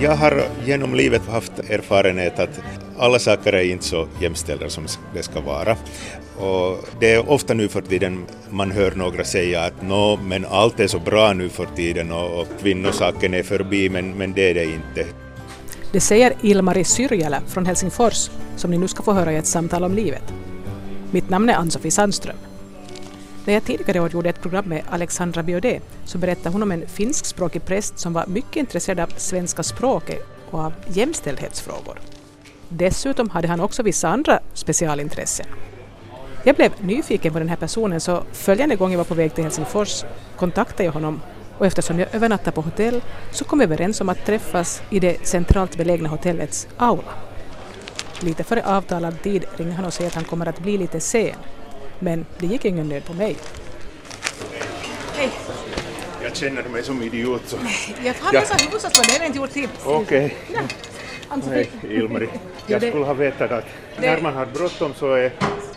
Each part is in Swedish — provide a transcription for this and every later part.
Jag har genom livet haft erfarenhet att alla saker är inte så jämställda som det ska vara. Och det är ofta nu för tiden man hör några säga att nå, men allt är så bra nu för tiden och, och kvinnosaken är förbi, men, men det är det inte. Det säger Ilmari Syrjälä från Helsingfors som ni nu ska få höra i ett samtal om livet. Mitt namn är Ann-Sofie Sandström. När jag tidigare år gjorde ett program med Alexandra Biodé så berättade hon om en finskspråkig präst som var mycket intresserad av svenska språket och av jämställdhetsfrågor. Dessutom hade han också vissa andra specialintressen. Jag blev nyfiken på den här personen så följande gång jag var på väg till Helsingfors kontaktade jag honom och eftersom jag övernattade på hotell så kom vi överens om att träffas i det centralt belägna hotellets aula. Lite före avtalad tid ringer han och säger att han kommer att bli lite sen. Men det gick ingen nöd på mig. Hej. Jag känner mig som idiot. Så. Jag har ja. läst huvudsats det har inte gjort tid. Okej. Okay. Hej Ilmari. Jag skulle ha vetat att det... när man har bråttom så är...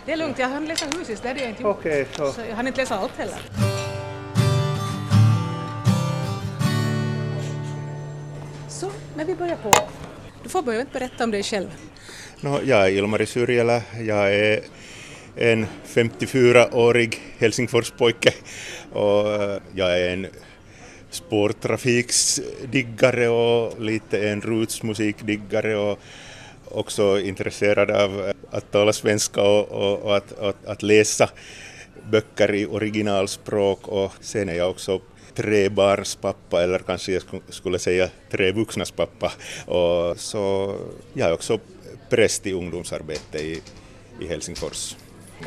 Det är lugnt, jag hann läsa huset, det hade jag inte gjort. Okay, så... så jag hann inte läsa allt heller. Så, när vi börjar på. Du får börja berätta om dig själv. No, jag är Ilmari Syrjälä. Jag är en 54-årig Helsingforspojke och eh, jag är en spårtrafiksdiggare och lite en rootsmusikdiggare och också intresserad av eh, att tala svenska och, och, och att, att, att, läsa böcker i originalspråk och sen är jag också tre barns pappa eller kanske jag skulle säga tre vuxnas pappa och så jag är också präst i ungdomsarbete i, i Helsingfors.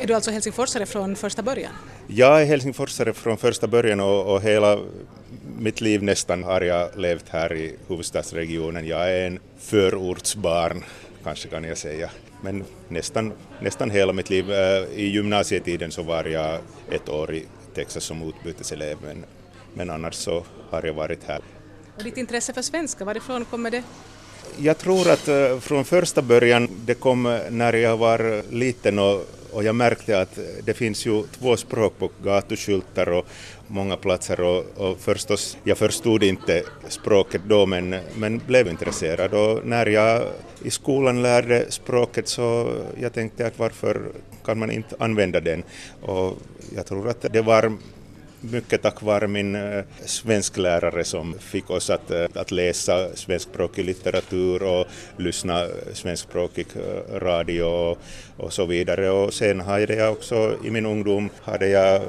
Är du alltså helsingforsare från första början? Jag är helsingforsare från första början och, och hela mitt liv nästan har jag levt här i huvudstadsregionen. Jag är en förortsbarn, kanske kan jag säga. Men nästan, nästan hela mitt liv. Eh, I gymnasietiden så var jag ett år i Texas som utbyteselev, men, men annars så har jag varit här. Och ditt intresse för svenska, varifrån kommer det? Jag tror att eh, från första början, det kom när jag var liten och och jag märkte att det finns ju två språk på gatuskyltar och många platser och, och förstås, jag förstod inte språket då men, men blev intresserad. Och när jag i skolan lärde språket så jag tänkte att varför kan man inte använda den? Och jag tror att det var mycket tack vare min eh, svensklärare som fick oss att, eh, att läsa svenskspråkig litteratur och lyssna eh, svenskspråkig radio och, och så vidare. Och sen hade jag också i min ungdom hade jag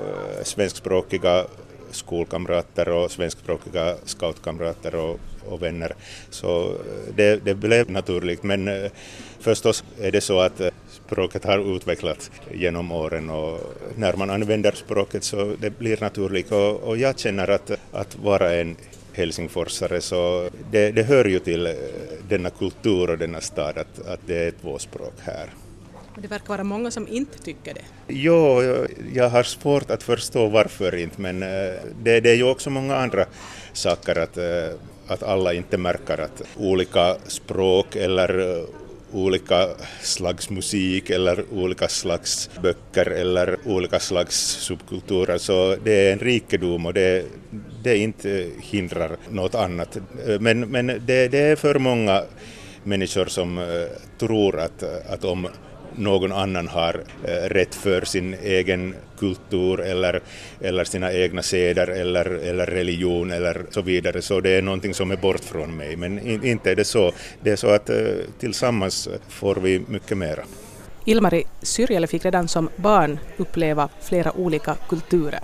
svenskspråkiga skolkamrater och svenskspråkiga scoutkamrater och, och vänner. Så det, det blev naturligt men förstås är det så att språket har utvecklats genom åren och när man använder språket så det blir naturligt och, och jag känner att, att vara en helsingforsare så det, det hör ju till denna kultur och denna stad att, att det är två språk här. Det verkar vara många som inte tycker det. Jo, jag har svårt att förstå varför inte, men eh, det, det är ju också många andra saker att, eh, att alla inte märker att olika språk eller olika slags musik eller olika slags böcker eller olika slags subkulturer. Så det är en rikedom och det, det inte hindrar något annat. Men, men det, det är för många människor som eh, tror att, att om någon annan har eh, rätt för sin egen kultur eller, eller sina egna seder eller, eller religion eller så vidare. Så det är någonting som är bort från mig. Men inte är det så. Det är så att eh, tillsammans får vi mycket mera. Ilmari Syrjälä fick redan som barn uppleva flera olika kulturer.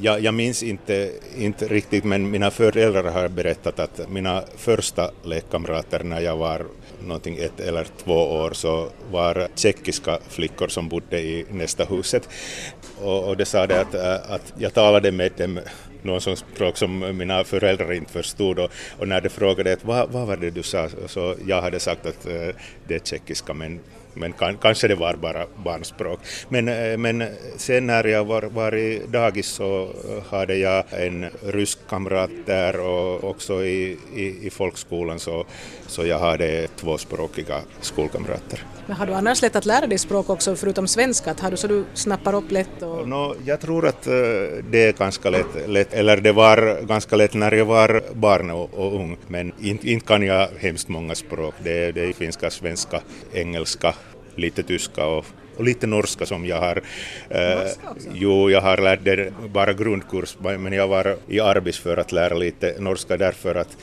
Jag, jag minns inte, inte riktigt men mina föräldrar har berättat att mina första lekkamrater när jag var någonting ett eller två år så var tjeckiska flickor som bodde i nästa huset. Och, och det sa det att, eh, att jag talade med dem någon som språk som mina föräldrar inte förstod och, och när de frågade att vad, vad var det du sa så jag hade sagt att eh, det är tjeckiska men men kan, kanske det var bara barnspråk. Men, eh, men sen när jag var, var i dagis så hade jag en rysk kamrat där och också i, i, i folkskolan så, så jag hade tvåspråkiga skolkamrater. Men har du annars lätt att lära dig språk också förutom svenska? Har du så du snappar upp lätt? Och... No, jag tror att det är ganska lätt, lätt, eller det var ganska lätt när jag var barn och, och ung, men inte, inte kan jag hemskt många språk. Det, det är finska, svenska, engelska, lite tyska och och lite norska som jag har. Eh, jo, jag har lärt det bara grundkurs, men jag var i Arbis för att lära lite norska därför att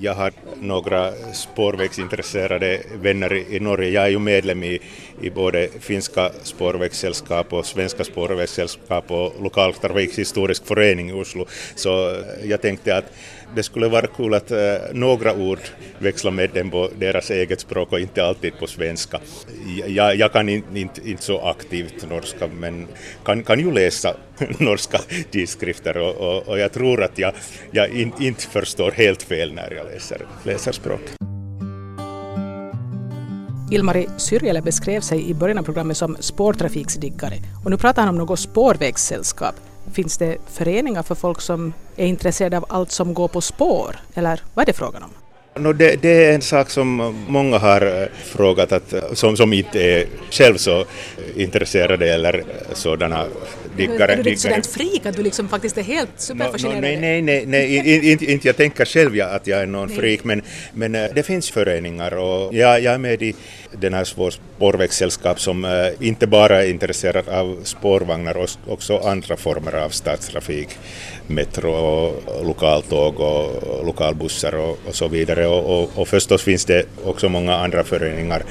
jag har några spårvägsintresserade vänner i Norge. Jag är ju medlem i, i både finska spårvägssällskap och svenska spårvägssällskap och lokaltrafikhistorisk förening i Oslo. Så jag tänkte att det skulle vara kul att eh, några ord växla med dem på deras eget språk och inte alltid på svenska. Jag, jag kan inte, inte, inte så aktivt norska men kan, kan ju läsa norska tidskrifter och, och, och, jag tror att jag, jag in, inte förstår helt fel när jag läser, läser språk. Ilmari Syrjele beskrev sig i början av programmet som spårtrafiksdiggare och nu pratar han om något spårvägssällskap. Finns det föreningar för folk som är intresserade av allt som går på spår, eller vad är det frågan om? No, det, det, är en sak som många har eh, frågat, att, eh, som, som inte är själv så intresserade eller sådana diggare. Är du ett sådant freak att du liksom faktiskt är helt superfascinerad? No, no, nej, nej, nej, nej inte, inte jag tänker själv att jag är någon nej. freak, men, men eh, det finns föreningar och jag, jag är med i den här spårvägssällskap som äh, inte bara är intresserad av spårvagnar, och också andra former av stadstrafik, metro lokaltåg och lokalbussar och, och så vidare. Och, och, och förstås finns det också många andra föreningar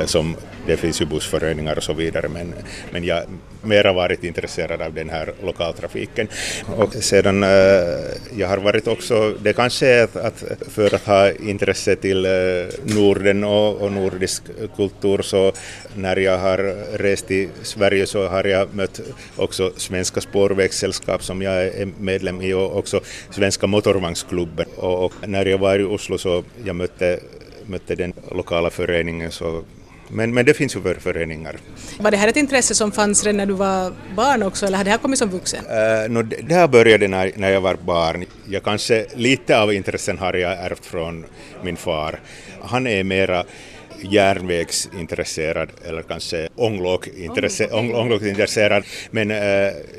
äh, som det finns ju bussföreningar och så vidare, men, men jag mera varit intresserad av den här lokaltrafiken. Och sedan eh, jag har varit också, det kanske är att, att för att ha intresse till eh, Norden och, och nordisk kultur så när jag har rest i Sverige så har jag mött också Svenska spårvägssällskap som jag är medlem i och också Svenska motorvagnsklubben. Och, och när jag var i Oslo så jag mötte mötte den lokala föreningen så men, men det finns ju föreningar. Var det här ett intresse som fanns redan när du var barn också eller har det här kommit som vuxen? Uh, no, det här började när, när jag var barn. Jag kanske lite av intressen har jag ärvt från min far. Han är mera järnvägsintresserad eller kanske ånglågsintresserad. Men äh,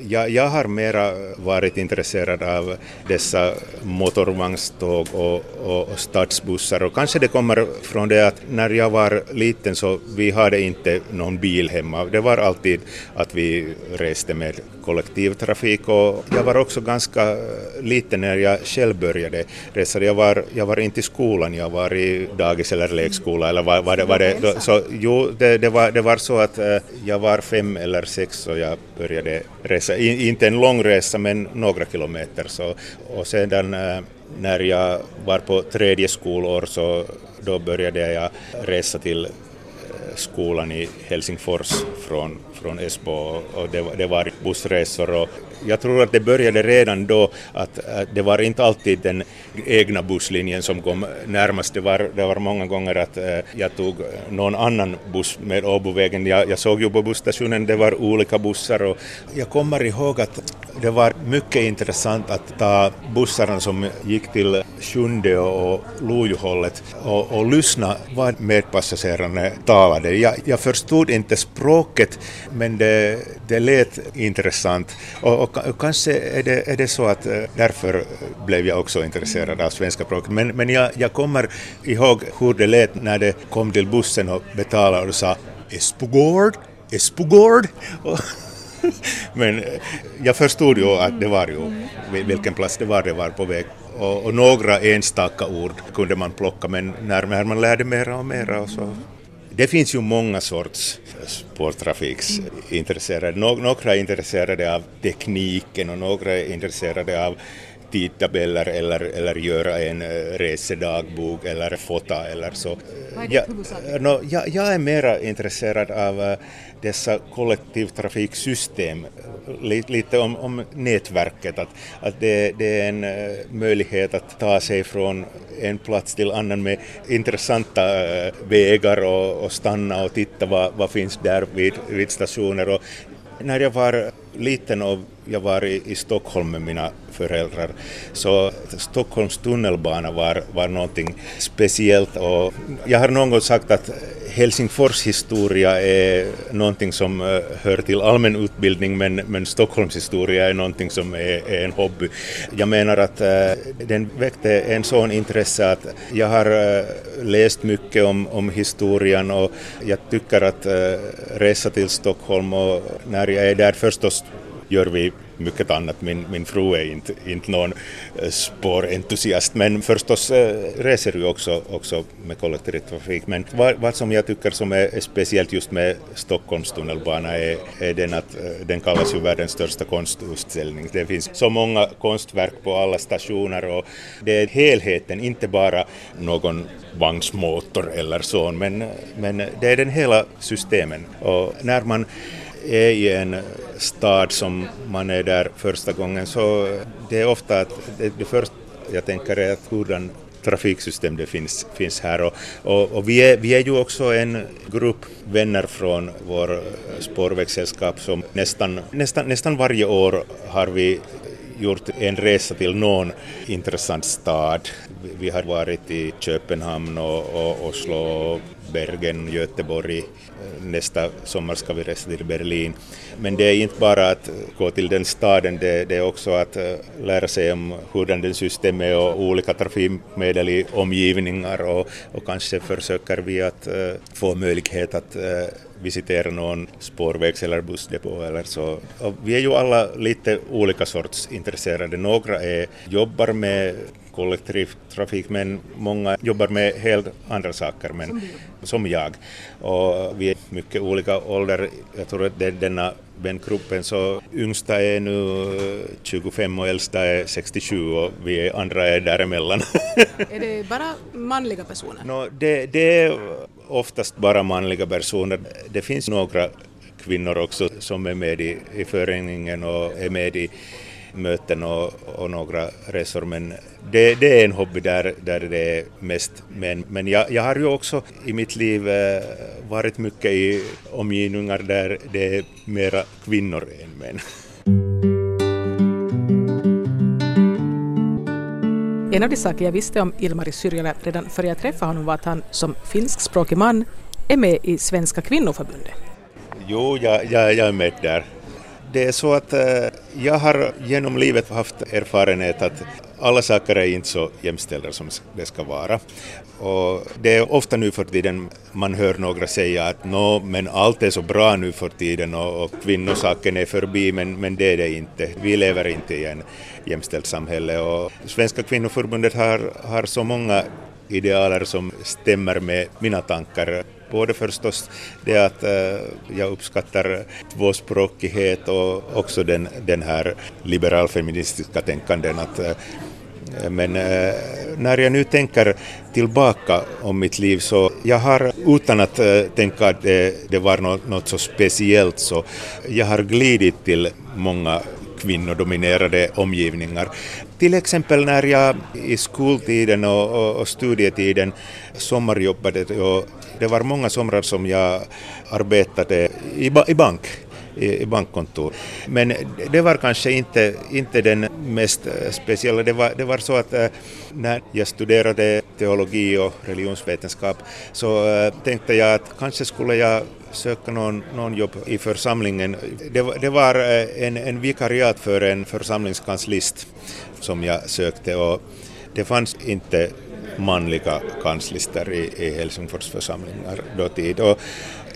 jag, jag har mera varit intresserad av dessa motorvagnståg och, och, och stadsbussar och kanske det kommer från det att när jag var liten så vi hade inte någon bil hemma. Det var alltid att vi reste med kollektivtrafik och jag var också ganska liten när jag själv började resa. Jag var, jag var inte i skolan, jag var i dagis eller lekskola eller vad, vad det, var det, så, jo, det, det, var, det var så att äh, jag var fem eller sex och jag började resa, I, inte en lång resa men några kilometer. Så, och sedan äh, när jag var på tredje skolår så då började jag resa till skolan i Helsingfors från, från Esbo. Och det, det var bussresor och jag tror att det började redan då att, att det var inte alltid den egna busslinjen som kom närmast. Det var, det var många gånger att eh, jag tog någon annan buss med Åbovägen. Jag, jag såg ju på busstationen, det var olika bussar och jag kommer ihåg att det var mycket intressant att ta bussarna som gick till Sjunde och Lojuhållet och, och lyssna vad medpassagerarna talade. Jag, jag förstod inte språket men det, det lät intressant och, och, och kanske är det, är det så att eh, därför blev jag också intresserad av svenska språket. Men, men jag, jag kommer ihåg hur det lät när det kom till bussen och betalade och sa Espogård, Espogård. Men eh, jag förstod ju att det var ju vilken plats det var det var på väg och, och några enstaka ord kunde man plocka men när, när man lärde mera och mera och så det finns ju många sorts spårtrafiksintresserade. Några är intresserade av tekniken och några är intresserade av tidtabeller eller, eller göra en resedagbok eller fota eller så. Vad är ditt huvudsak? no, jag, jag är mera intresserad av dessa kollektivtrafiksystem, lite om, om nätverket, att, att det, det, är en möjlighet att ta sig från en plats till annan med intressanta vägar och, och stanna och titta vad, vad finns där vid, vid stationer. Och när jag var liten och jag var i, i Stockholm med mina föräldrar så Stockholms tunnelbana var, var någonting speciellt och jag har någon gång sagt att Helsingfors historia är någonting som eh, hör till allmän utbildning men, men Stockholms historia är någonting som är, är en hobby. Jag menar att äh, den väckte en sån intresse att jag har äh, läst mycket om, om historien och jag tycker att äh, resa till Stockholm och när jag är där förstås gör vi mycket annat. Min, min fru är inte, inte någon eh, spårentusiast men förstås eh, reser ju också, också med kollektivtrafik. Men vad, vad som jag tycker som är, speciellt just med Stockholms tunnelbana är, är den att eh, den kallas ju världens största konstutställning. Det finns så många konstverk på alla stationer och det är helheten, inte bara någon vagnsmotor eller så, men, men det är den hela systemen. Och när man är i en stad som man är där första gången så det är ofta att det, det första jag tänker är att hurdan trafiksystem det finns, finns här. Och, och, och, vi, är, vi är ju också en grupp vänner från vår spårvägssällskap som nästan, nästan, nästan varje år har vi gjort en resa till någon intressant stad. Vi har varit i Köpenhamn och, och Oslo, Bergen, Göteborg. Nästa sommar ska vi resa till Berlin. Men det är inte bara att gå till den staden, det, det är också att eh, lära sig om hur den system är och olika trafikmedel i omgivningar och, och kanske försöker vi att eh, få möjlighet att eh, visitera någon spårvägs eller bussdepå eller så. Och vi är ju alla lite olika sorts intresserade. Några är, jobbar med kollektivtrafik men många jobbar med helt andra saker men, som, som jag. Och vi är mycket olika ålder. Jag tror att det är denna vängruppen så yngsta är nu 25 och äldsta är 67 och vi andra är däremellan. är det bara manliga personer? No, det, det är oftast bara manliga personer. Det finns några kvinnor också som är med i, i föreningen och är med i möten och, och några resor men det, det, är en hobby där, där det är mest män. Men jag, jag har ju också i mitt liv eh, varit mycket i omgivningar där det är mera kvinnor än män. En av de saker jag visste om Ilmari Syrjälä redan före jag träffade honom var att han som finskspråkig man är med i Svenska kvinnoförbundet. Jo, jag, jag, jag är med där. Det är så att eh, jag har genom livet haft erfarenhet att alla saker är inte så jämställda som det ska vara. Och det är ofta nu för tiden man hör några säga att nå, men allt är så bra nu för tiden och, och kvinnosaken är förbi, men, men det är det inte. Vi lever inte i en jämställt samhälle och Svenska kvinnoförbundet har, har så många idealer som stämmer med mina tankar. Både förstås det att eh, jag uppskattar tvåspråkighet och också den, den här liberalfeministiska tänkanden att eh, men eh, när jag nu tänker tillbaka om mitt liv så jag har utan att tänka att det, det var något, något, så speciellt så jag har glidit till många kvinnodominerade omgivningar. Till exempel när jag i skoltiden och, och, och studietiden sommarjobbade och det var många somrar som jag arbetade i, i bank i, bankkontor. Men det var kanske inte, inte den mest speciella. Det var, det var så att eh, när jag studerade teologi och religionsvetenskap så eh, tänkte jag att kanske skulle jag söka någon, någon jobb i församlingen. Det, det var eh, en, en vikariat för en församlingskanslist som jag sökte och det fanns inte manliga kanslister i, i Helsingfors församlingar då tid. Och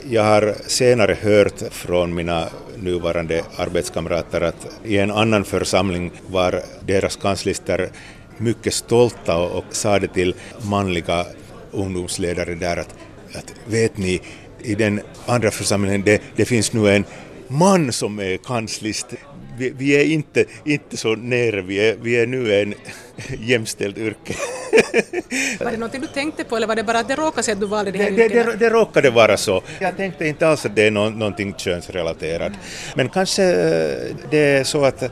jag har senare hört från mina nuvarande arbetskamrater att i en annan församling var deras kanslister mycket stolta och sa det till manliga ungdomsledare där att, att vet ni, i den andra församlingen det, det finns nu en man som är kanslist. Vi, vi, är inte, inte så nere, vi är, vi är nu en jämställd yrke. var det någonting du tänkte på eller var det bara att det råkade sig att du valde det här det, det, det, råkade vara så. Jag tänkte inte alls att det är no, någonting könsrelaterat. Men kanske eh, det är så att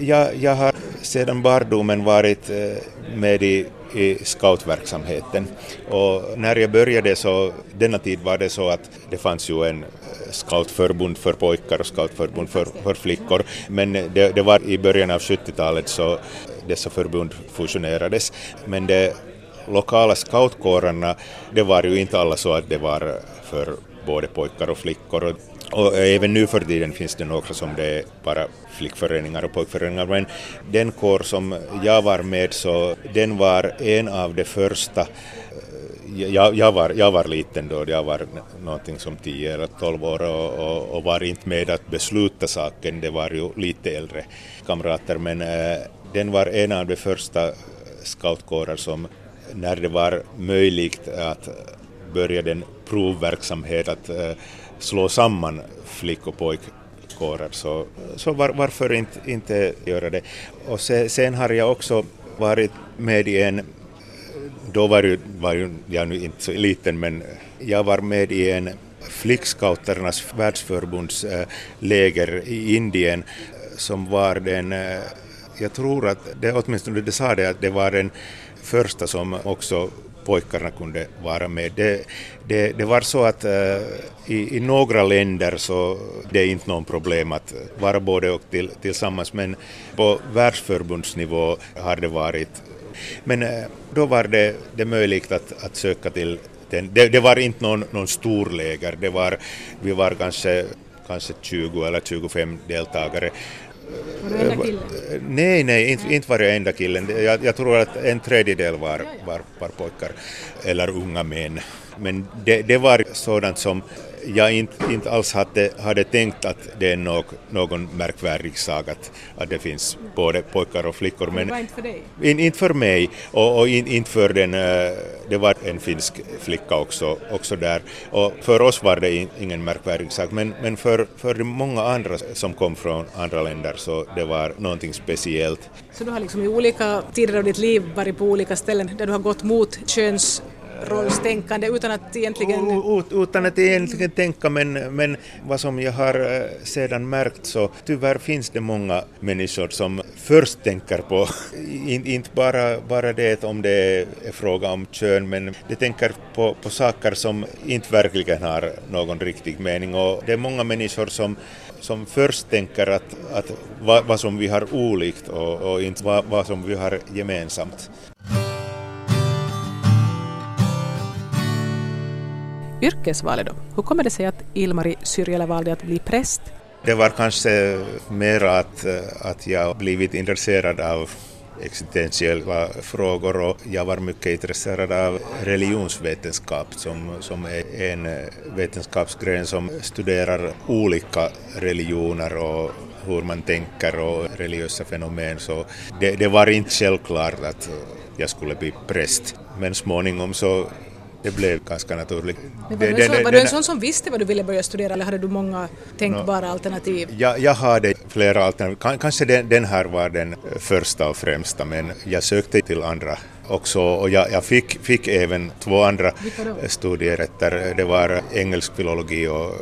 jag, jag har sedan barndomen varit eh, med i, i scoutverksamheten. Och när jag började så, denna tid var det så att det fanns ju en eh, scoutförbund för pojkar och scoutförbund för, för flickor. Men det, det var i början av 70-talet så dessa förbund fusionerades. Men de lokala scoutkårerna det var ju inte alla så att det var för både pojkar och flickor och även nu för tiden finns det några som det är bara flickföreningar och pojkföreningar, men den kår som jag var med så den var en av de första eh, jag, jag, var, jag var liten då, jag var någonting som 10 eller 12 år och, och, och, var inte med att besluta saken, det var ju lite äldre kamrater, men äh, den var en av de första scoutkårer som när det var möjligt att börja den provverksamhet att eh, slå samman flick och pojkkårer så, så var, varför inte, inte göra det. Och se, sen har jag också varit med i en, då var, ju, var ju jag nu inte så liten men jag var med i en flickscouternas världsförbunds eh, läger i Indien som var den, eh, jag tror att det åtminstone det sa det att det var den första som också pojkarna kunde vara med. Det, det, det var så att äh, i, i, några länder så det är inte någon problem att vara både och till, tillsammans, men på världsförbundsnivå har det varit. Men äh, då var det, det möjligt att, att söka till den. Det, det var inte någon, någon stor läger, det var, vi var kanske kanske 20 eller 25 deltagare var du enda killen? Nej, nej, inte, inte var jag enda killen. Jag, jag tror att en tredjedel var, var, var pojkar eller unga män. Men det, det var sådant som jag inte, inte alls hade, hade tänkt att det är någ, någon märkvärdig sak att, att det finns både pojkar och flickor. Men det var inte för dig? In, inte för mig och, och in, inte för den, eh, det var en finsk flicka också, också där. Och för oss var det in, ingen märkvärdig sak men, men för, för många andra som kom från andra länder så det var någonting speciellt. Så du har liksom i olika tider av ditt liv varit på olika ställen där du har gått mot köns rollstänkande utan att egentligen... Utan att egentligen tänka, men, men vad som jag har eh, sedan märkt så tyvärr finns det många människor som först tänker på, inte bara, bara det om det är fråga om kön, men de tänker på, på saker som inte verkligen har någon riktig mening och det är många människor som som först tänker att, att vad, vad som vi har olikt och, och inte vad, vad som vi har gemensamt. Yrkesvalet då? Hur kommer det sig att Ilmari Syrjälä valde att bli präst? Det var kanske mer att, eh, att jag blivit intresserad av existentiella frågor och jag var mycket intresserad av religionsvetenskap som, som är en eh, vetenskapsgren som studerar olika religioner och hur man tänker och religiösa fenomen så det, det var inte självklart att jag skulle bli präst men småningom så det blev ganska naturligt. Men var, du, en sån, var du en sån som visste vad du ville börja studera eller hade du många tänkbara no, alternativ? Jag, jag hade flera alternativ. Kanske den, den här var den första och främsta men jag sökte till andra också och jag, jag fick, fick, även två andra studierätter. Det var engelsk filologi och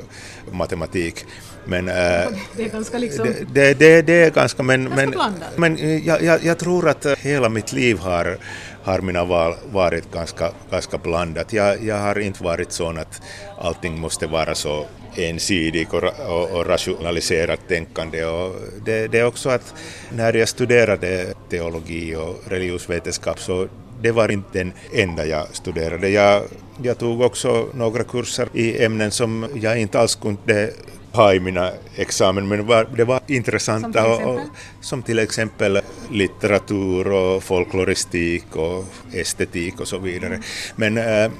matematik. Men, äh, det är ganska liksom... Det, det, det är ganska men, men, men jag, jag, jag tror att hela mitt liv har har mina val varit ganska, ganska blandat. Jag, jag har inte varit sån att allting måste vara så ensidigt och, och, och rationaliserat tänkande. Och det, det är också att när jag studerade teologi och religionsvetenskap så det var inte den enda jag studerade. Jag, jag tog också några kurser i ämnen som jag inte alls kunde ha i mina examen, men var, det var intressant. Som till, och, som till exempel litteratur och folkloristik och estetik och så vidare. Mm. Men äh,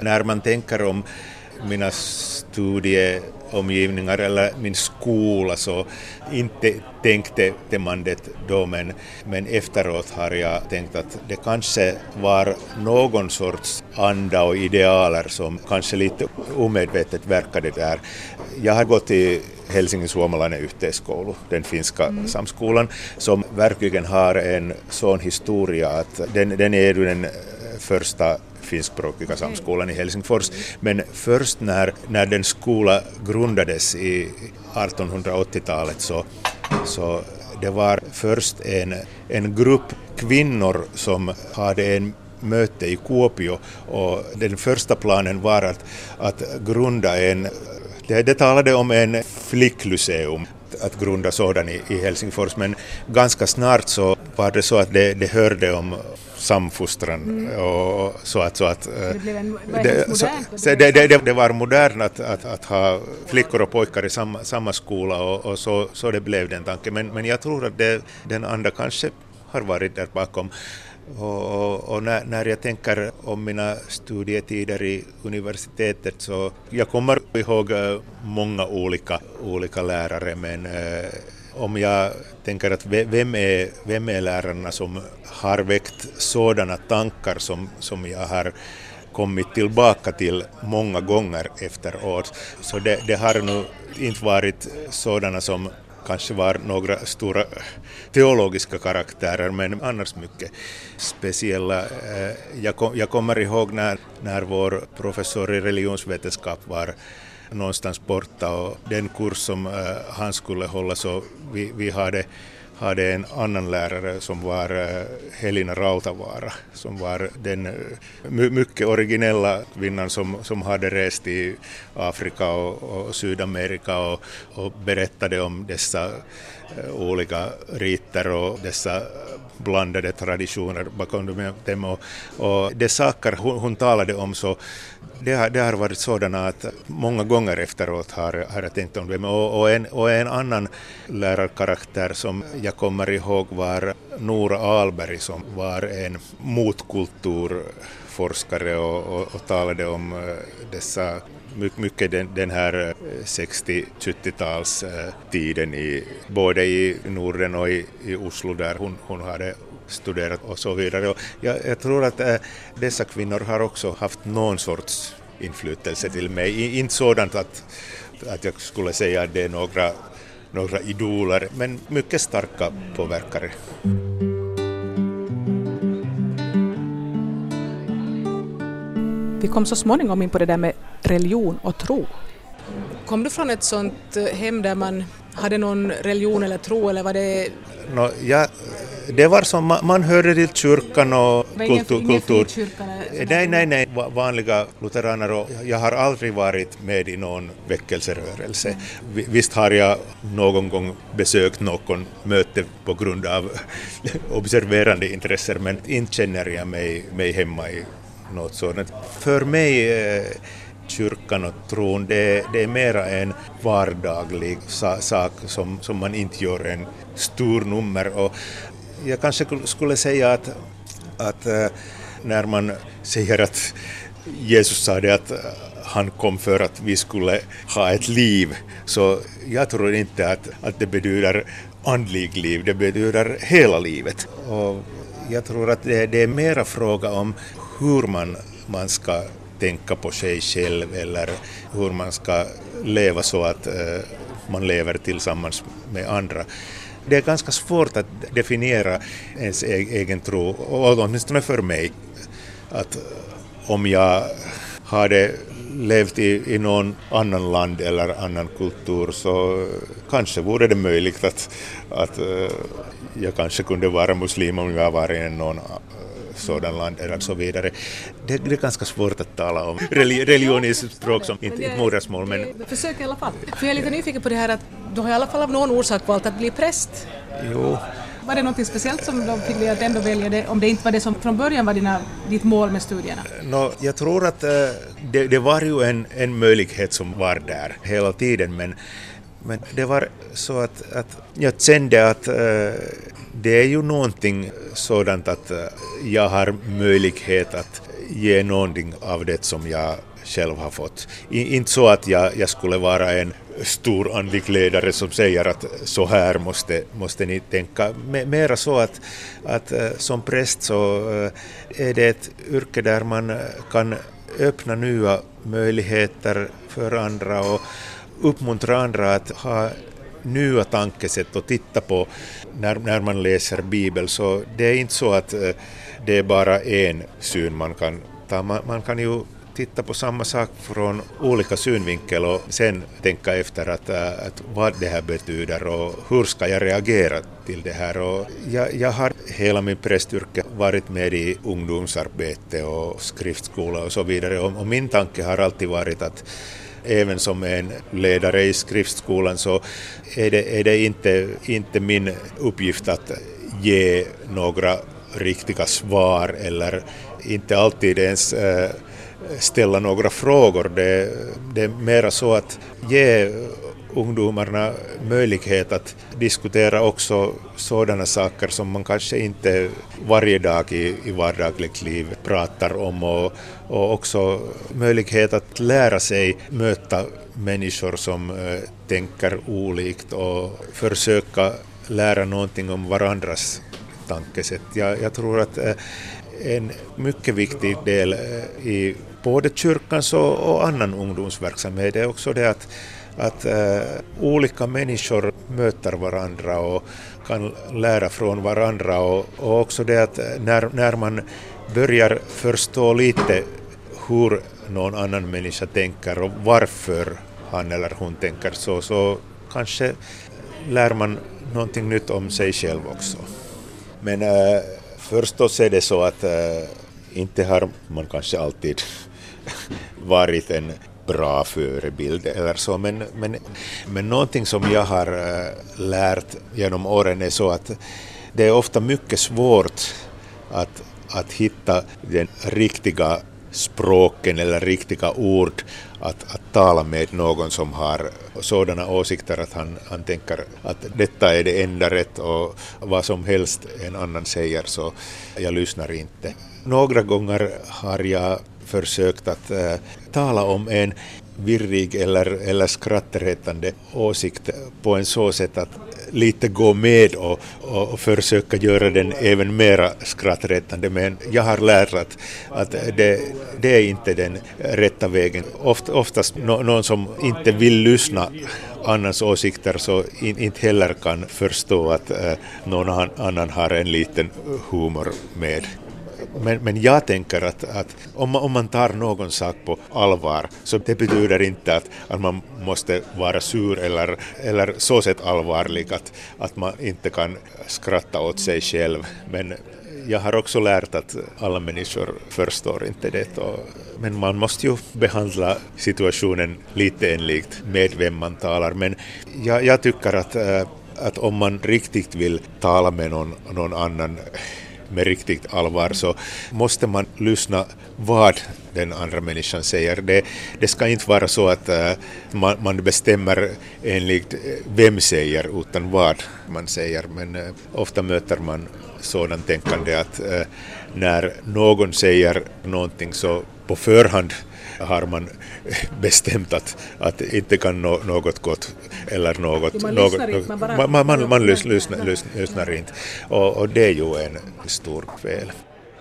när man tänker om mina studieomgivningar eller min skola så inte tänkte man det då men, men efteråt har jag tänkt att det kanske var någon sorts anda och idealer som kanske lite omedvetet verkade där. Jag har gått i Helsingin suomalainen yhteiskoulu, den finska mm. samskolan, som verkligen har en sån historia att den, den är den första finskspråkiga samskolan i Helsingfors. Men först när, när den skola grundades i 1880-talet så, så det var först en, en grupp kvinnor som hade en möte i Kuopio och den första planen var att, att grunda en det, det talade om en flicklyceum att grunda sådan i, i Helsingfors men ganska snart så var det så att det, det hörde om samfostran mm. och så att... Så att det, blev en, det, så, det, det, det, var modernt att, att, att, ha flickor och pojkar i samma, samma skola och, och så, så det blev den tanken. Men, men jag tror att den andra kanske har varit där bakom. Och, och, och när, när, jag tänker om mina studietider i universitetet så jag kommer ihåg eh, många olika, olika lärare men eh, om jag tänker att vem är, vem är lärarna som har väckt sådana tankar som, som jag har kommit tillbaka till många gånger efteråt. Så det, det har nog inte varit sådana som kanske var några stora eh, teologiska karaktärer men annars mycket speciella. Eh, jag, kom, jag kommer ihåg när, när vår professor i religionsvetenskap var någonstans borta och den kurs som eh, han skulle hålla så vi, vi hade hade en annan lärare som var eh, Helena Rautavaara som var den eh, mycket originella kvinnan som, som hade rest i Afrika och, och Sydamerika och, och berättade om dessa Eh, olika riter och dessa eh, blandade traditioner bakom dem. Och, och de saker hon, hon talade om så det har, det har varit sådana att många gånger efteråt har, har jag tänkt om det. Och, och, en, och en annan lärarkaraktär som jag kommer ihåg var Nora Alberg som var en motkulturforskare och, och, och talade om eh, dessa mycket den, den här eh, 60-70-talstiden eh, i, både i Norden och i, i Oslo där hon, hon hade studerat och så vidare. Och jag, jag tror att äh, dessa kvinnor har också haft någon sorts inflytelse till mig. Inte sådant att, att jag skulle säga att det är några, några idoler, men mycket starka påverkare. Vi kom så småningom in på det där med religion och tro. Kom du från ett sånt eh, hem där man hade någon religion eller tro eller var det? No, jag det var som man, man hörde till kyrkan och kultur. Ingen kultur. Nej, nej, nej, vanliga lutheraner och jag har aldrig varit med i någon väckelserörelse. Mm. Visst har jag någon gång besökt någon möte på grund av observerande intressen men inte känner jag mig, mig hemma i något sådant. För mig kyrkan och tron, det, det är mera en vardaglig sak som, som man inte gör en stor nummer och jag kanske skulle säga att, att eh, när man säger att Jesus sa det att eh, han kom för att vi skulle ha ett liv, så jag tror inte att, att det betyder andlig liv, det betyder hela livet. Och jag tror att det, det är mera fråga om hur man, man ska tänka på sig själv eller hur man ska leva så att eh, man lever tillsammans med andra det är ganska svårt att definiera ens e-, egen tro, åtminstone för mig. Att eh, om jag hade levt i, i någon annan land eller annan kultur så kanske vore det möjligt att, att eh, jag kanske kunde vara muslim om jag var i någon sådan land eller så vidare. Det, det är ganska svårt att tala om religion i språk som inte är modersmål. Men... Försök i alla fall. För jag är lite nyfiken på det här att du har i alla fall av någon orsak valt att bli präst. Jo. Var det något speciellt som de fick dig att ändå välja det, om det inte var det som från början var dina, ditt mål med studierna? No, jag tror att uh, det, det, var ju en, en möjlighet som var där hela tiden men, men det var så att, att jag kände att uh, det är ju någonting sådant att eh, jag har möjlighet att ge någonting av det som jag själv har fått. I, inte så att jag, jag skulle vara en stor andlig ledare som säger att så här måste, måste ni tänka. Mera så att, att eh, som präst så eh, är det ett yrke där man kan öppna nya möjligheter för andra och, uppmuntra andra att ha nya tankesätt och titta på när, när man läser Bibeln. Så det är inte så att eh, det är bara en syn man kan ta. Man, man kan ju titta på samma sak från olika synvinkel och sen tänka efter att, eh, att vad det här betyder och hur ska jag reagera till det här. Och jag, jag har hela min prästyrke varit med i ungdomsarbete och skriftskola och så vidare och, och min tanke har alltid varit att även som en ledare i skriftskolan så är det, är det inte, inte min uppgift att ge några riktiga svar eller inte alltid ens eh, ställa några frågor. Det, det är mera så att ge ungdomarna möjlighet att diskutera också sådana saker som man kanske inte varje dag i, i vardagligt liv pratar om och, och också möjlighet att lära sig möta människor som eh, tänker olikt och försöka lära någonting om varandras tankesätt. Jag, jag tror att eh, en mycket viktig del eh, i både kyrkans och, och annan ungdomsverksamhet är också det att, att äh, olika människor möter varandra och kan lära från varandra och, och också det att eh, när, när man börjar förstå lite hur någon annan människa tänker och varför han eller hon tänker så, så kanske lär man någonting nytt om sig själv också. Men äh, förstås är det så att äh, inte har man kanske alltid varit en bra förebild eller så, men, men, men någonting som jag har eh, lärt genom åren är så att det är ofta mycket svårt att, att hitta den riktiga språken eller riktiga ord att, att tala med någon som har sådana åsikter att han, han tänker att detta är det enda rätt och vad som helst en annan säger så jag lyssnar inte. Några gånger har jag försökt att äh, tala om en virrig eller, eller skrattretande åsikt på en så sätt att lite gå med och, och, och försöka göra den även mera skrattretande. Men jag har lärt att, att det, det är inte den rätta vägen. Oft, oftast no, någon som inte vill lyssna annans åsikter så in, inte heller kan förstå att äh, någon annan har en liten humor med. Men, men jag tänker att, att om, man, om man tar någon sak på allvar så det betyder inte att, att man måste vara sur eller, eller så sett allvarlig att, att man inte kan skratta åt sig själv. Men jag har också lärt att alla människor förstår inte det. Och, men man måste ju behandla situationen lite enligt med vem man talar. Men jag, jag tycker att, eh, att om man riktigt vill tala med någon, någon annan med riktigt allvar så måste man lyssna vad den andra människan säger. Det, det ska inte vara så att uh, man, man, bestämmer enligt eh, vem säger utan vad man säger. Men uh, ofta möter man sådant tänkande att uh, när någon säger någonting så på förhand har man bestämt att, att inte kan nå, något gott eller något... Man något, lyssnar inte, man bara... Man, man, man, man lys, lyssnar, lyssnar, lyssnar inte. Och, och, det är ju en stor fel.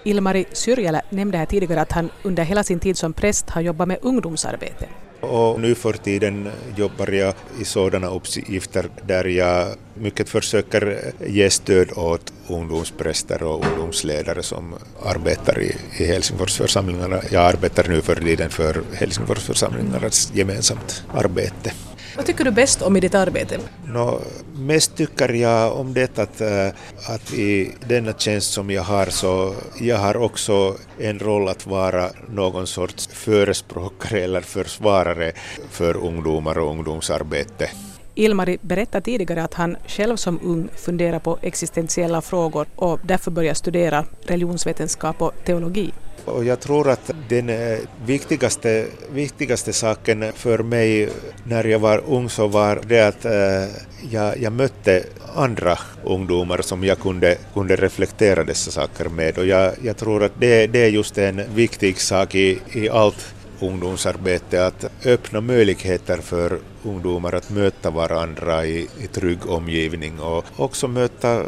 Ilmari Syrjälä nämnde här tidigare att han under hela sin tid som präst har jobbat med ungdomsarbete. Och nu för tiden jobbar jag i sådana uppgifter där jag mycket försöker ge stöd åt ungdomspräster och ungdomsledare som arbetar i, i Helsingforsförsamlingarna. Jag arbetar nu för tiden för Helsingforsförsamlingarnas gemensamt arbete. Vad tycker du bäst om i ditt arbete? No, mest tycker jag om det att, äh, att i denna tjänst som jag har så jag har också en roll att vara någon sorts förespråkare eller försvarare för ungdomar och ungdomsarbete. Ilmari berättade tidigare att han själv som ung funderar på existentiella frågor och därför börjar studera religionsvetenskap och teologi. Och jag tror att den eh, viktigaste, viktigaste saken för mig när jag var ung så var det att eh, jag, jag mötte andra ungdomar som jag kunde, kunde reflektera dessa saker med. Och jag, jag tror att det, det är just en viktig sak i, i allt ungdomsarbete att öppna möjligheter för ungdomar att möta varandra i, i trygg omgivning och också möta eh,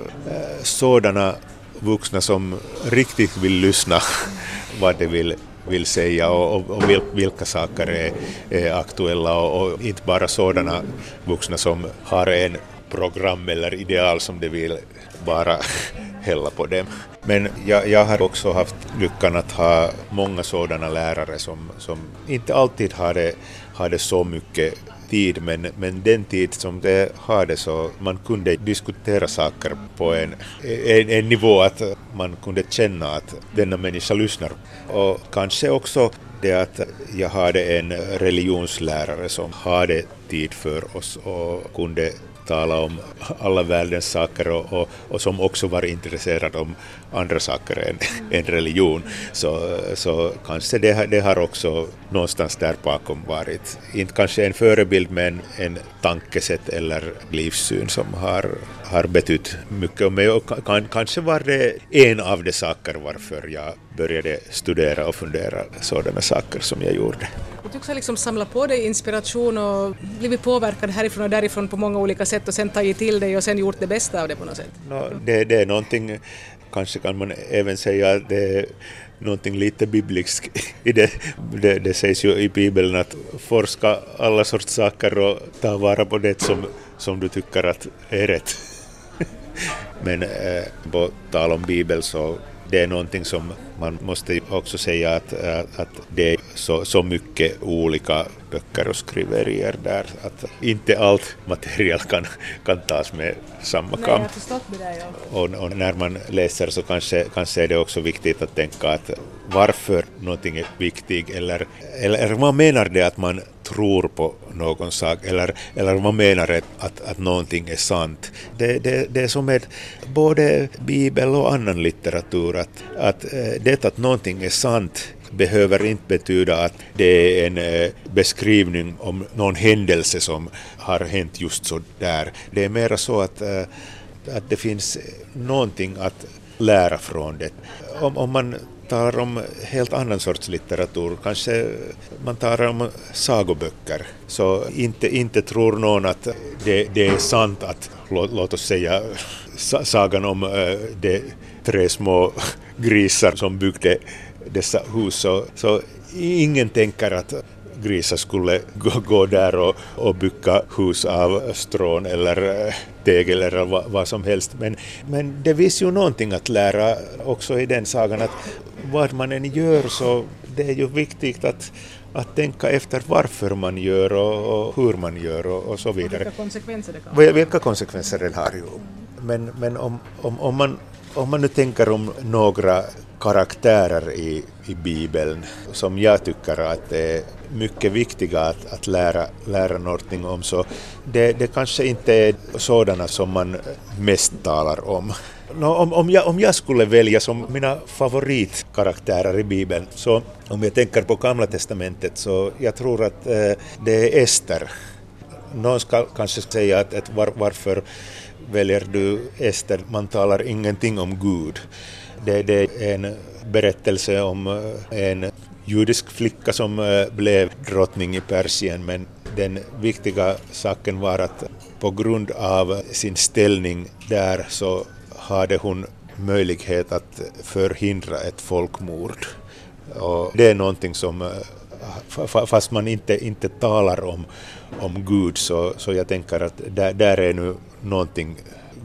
sådana vuxna som riktigt vill lyssna vad de vill vill säga och, och, och vilka saker eh, är, eh, är aktuella och, och, inte bara sådana vuxna som har en program eller ideal som de vill bara hälla på dem. Men jag, jag, har också haft lyckan att ha många sådana lärare som, som inte alltid hade, hade så mycket tid, men, men den tid som det hade så man kunde diskutera saker på en, en, en nivå att man kunde känna att denna människa lyssnar. Och kanske också det att jag hade en religionslärare som hade tid för oss och kunde tala om alla världens saker och, och, och, som också var intresserad om andra saker än, än religion. Så, så kanske det, det har också någonstans där bakom varit, inte kanske en förebild men en tankesätt eller livssyn som har, har betytt mycket. Men kanske var det en av de saker varför jag började studera och fundera sådana saker som jag gjorde. Du tycks ha liksom samlat på dig inspiration och blivit påverkad härifrån och därifrån på många olika sätt och sen tagit till dig och sen gjort det bästa av det på något sätt? No, det, det är någonting, kanske kan man även säga att det är någonting lite bibliskt i det. det. Det sägs ju i Bibeln att forska alla sorts saker och ta vara på det som, som du tycker att är rätt. Men eh, på tal om Bibeln så det är någonting som man måste också säga att, att det är så, så mycket olika böcker och skriverier där att inte allt material kan, kan tas med samma kam. Och, och, när man läser så kanske, kanske är det också viktigt att tänka att varför någonting är viktigt eller, eller vad menar det att man tror på någon sak eller, eller vad menar det att, att någonting är sant. Det, det, det är som med både bibel och annan litteratur att, att eh, det att någonting är sant behöver inte betyda att det är en eh, beskrivning om någon händelse som har hänt just så där. Det är mera så att, eh, att det finns någonting att lära från det. Om, om man talar om helt annan sorts litteratur, kanske man talar om sagoböcker, så inte, inte tror någon att det, det är sant att, låt, låt oss säga, sagan om eh, de tre små grisar som byggde dessa hus, så, så ingen tänker att grisar skulle gå, gå där och, och bygga hus av strån eller eh, tegel eller vad, vad, som helst. Men, men det finns ju någonting att lära också i den sagan att vad man än gör så det är ju viktigt att, att tänka efter varför man gör och, och hur man gör och, och så vidare. vilka konsekvenser det kan ha. Vilka konsekvenser det har ju. Men, men om, om, om, man, om man nu tänker om några karaktärer i, i Bibeln som jag tycker att det är mycket viktiga att, att lära, lära någonting om så det, det kanske inte är sådana som man mest talar om. No, om, om, jag, om jag skulle välja som mina favoritkaraktärer i Bibeln, så om jag tänker på Gamla Testamentet så jag tror att eh, det är Ester. Någon ska kanske säga att, att var, varför väljer du Ester? Man talar ingenting om Gud. Det, det är en berättelse om eh, en judisk flicka som eh, blev drottning i Persien men den viktiga saken var att på grund av sin ställning där så hade hon möjlighet att förhindra ett folkmord. Och det är någonting som, eh, fast man inte, inte talar om, om Gud, så, så jag tänker att där, där är nu någonting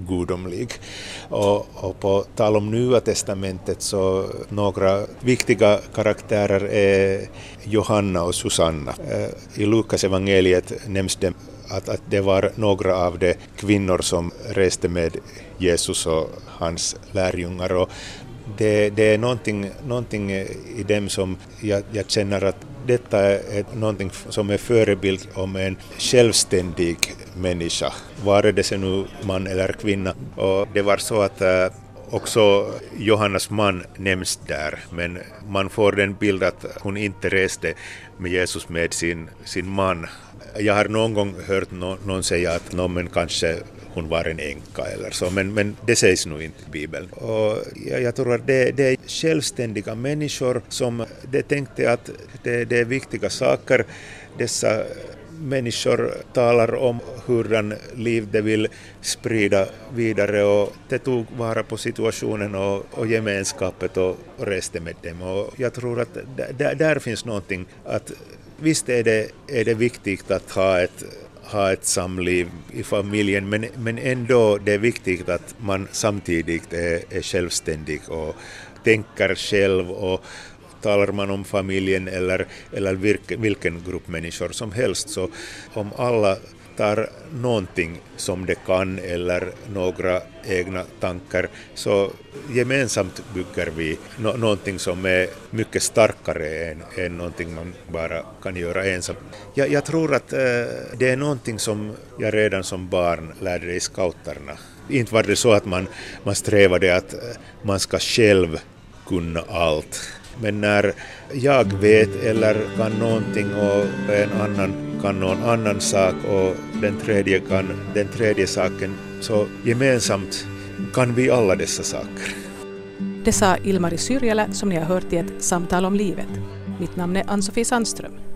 gudomlig. Och, och på tal om Nya testamentet så några viktiga karaktärer är Johanna och Susanna. Eh, I Lukas evangeliet nämns det att, att det var några av de kvinnor som reste med Jesus och hans lärjungar. Och det, det är någonting, någonting i dem som jag, jag känner att detta är någonting som är förebild om en självständig människa, vare det sig nu man eller kvinna. Och det var så att äh, också Johannas man nämns där, men man får den bild att hon inte reste med Jesus med sin, sin man. Jag har någon gång hört någon säga att no, men kanske hon var en änka eller så, men, men det sägs nog inte i Bibeln. Och jag, jag tror att det, det, är självständiga människor som det tänkte att det, det är viktiga saker. Dessa människor talar om hurdan liv de vill sprida vidare och det tog vara på situationen och, och gemenskapet och, och reste med dem. Och jag tror att där, där finns någonting att visst är det, är det viktigt att ha ett ha ett samliv i familjen men, men ändå det är viktigt att man samtidigt är, är självständig och tänker själv och talar man om familjen eller, eller vilken, vilken grupp människor som helst så om alla tar någonting som de kan eller några egna tankar så gemensamt bygger vi no någonting som är mycket starkare än, än någonting man bara kan göra ensam. Jag, jag tror att äh, det är någonting som jag redan som barn lärde i scouterna. Inte var det så att man, man strävade att eh, man ska själv kunna allt men när jag vet eller kan någonting och en annan kan någon annan sak och den tredje kan den tredje saken, så gemensamt kan vi alla dessa saker. Det sa Ilmari Syrjälä som ni har hört i ett samtal om livet. Mitt namn är Ann-Sofie Sandström.